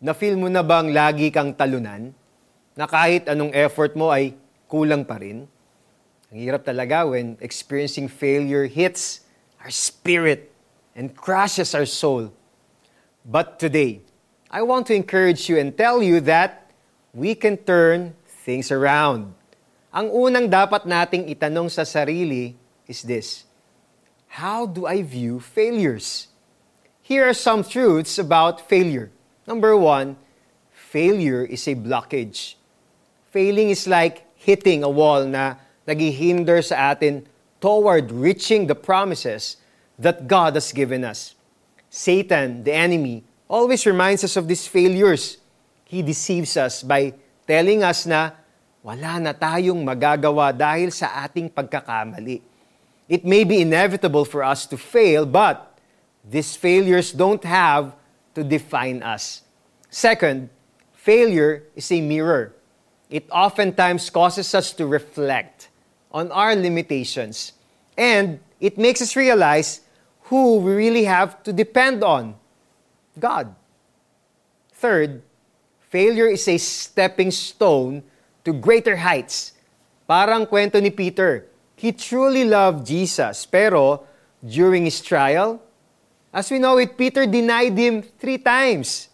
Na-feel mo na bang lagi kang talunan? Na kahit anong effort mo ay kulang pa rin? Ang hirap talaga when experiencing failure hits our spirit and crushes our soul. But today, I want to encourage you and tell you that we can turn things around. Ang unang dapat nating itanong sa sarili is this How do I view failures? Here are some truths about failure. Number one, failure is a blockage. Failing is like hitting a wall na naghihinder sa atin toward reaching the promises that God has given us. Satan, the enemy, always reminds us of these failures. He deceives us by telling us na wala na tayong magagawa dahil sa ating pagkakamali. It may be inevitable for us to fail, but these failures don't have to define us. Second, failure is a mirror. It oftentimes causes us to reflect on our limitations, and it makes us realize who we really have to depend on God. Third, failure is a stepping stone to greater heights. Parang kwento ni Peter, he truly loved Jesus, pero during his trial, as we know it, Peter denied him three times.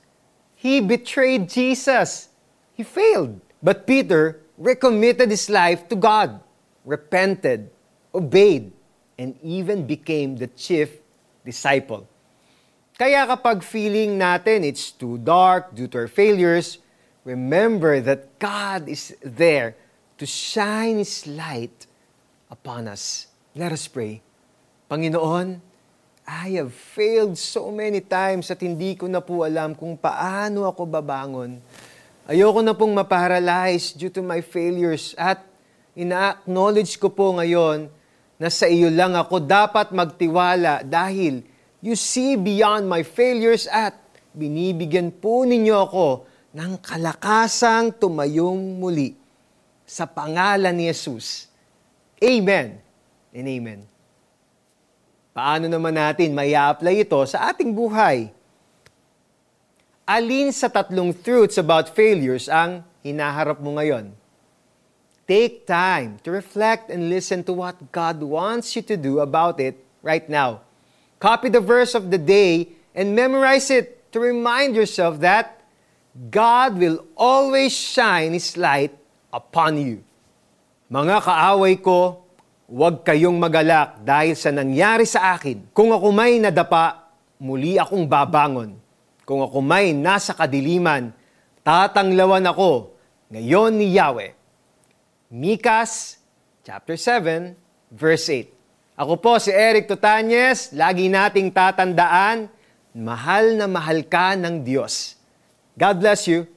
He betrayed Jesus. He failed. But Peter recommitted his life to God, repented, obeyed, and even became the chief disciple. Kaya kapag feeling natin it's too dark due to our failures, remember that God is there to shine His light upon us. Let us pray. Panginoon, I have failed so many times at hindi ko na po alam kung paano ako babangon. Ayoko na pong maparalyze due to my failures at ina-acknowledge ko po ngayon na sa iyo lang ako dapat magtiwala dahil you see beyond my failures at binibigyan po ninyo ako ng kalakasang tumayong muli sa pangalan ni Jesus. Amen and amen. Paano naman natin may apply ito sa ating buhay? Alin sa tatlong truths about failures ang hinaharap mo ngayon? Take time to reflect and listen to what God wants you to do about it right now. Copy the verse of the day and memorize it to remind yourself that God will always shine His light upon you. Mga kaaway ko, Huwag kayong magalak dahil sa nangyari sa akin. Kung ako may nadapa, muli akong babangon. Kung ako may nasa kadiliman, tatanglawan ako ngayon ni Yahweh. Mikas, chapter 7, verse 8. Ako po si Eric Tutanyes, lagi nating tatandaan, mahal na mahal ka ng Diyos. God bless you.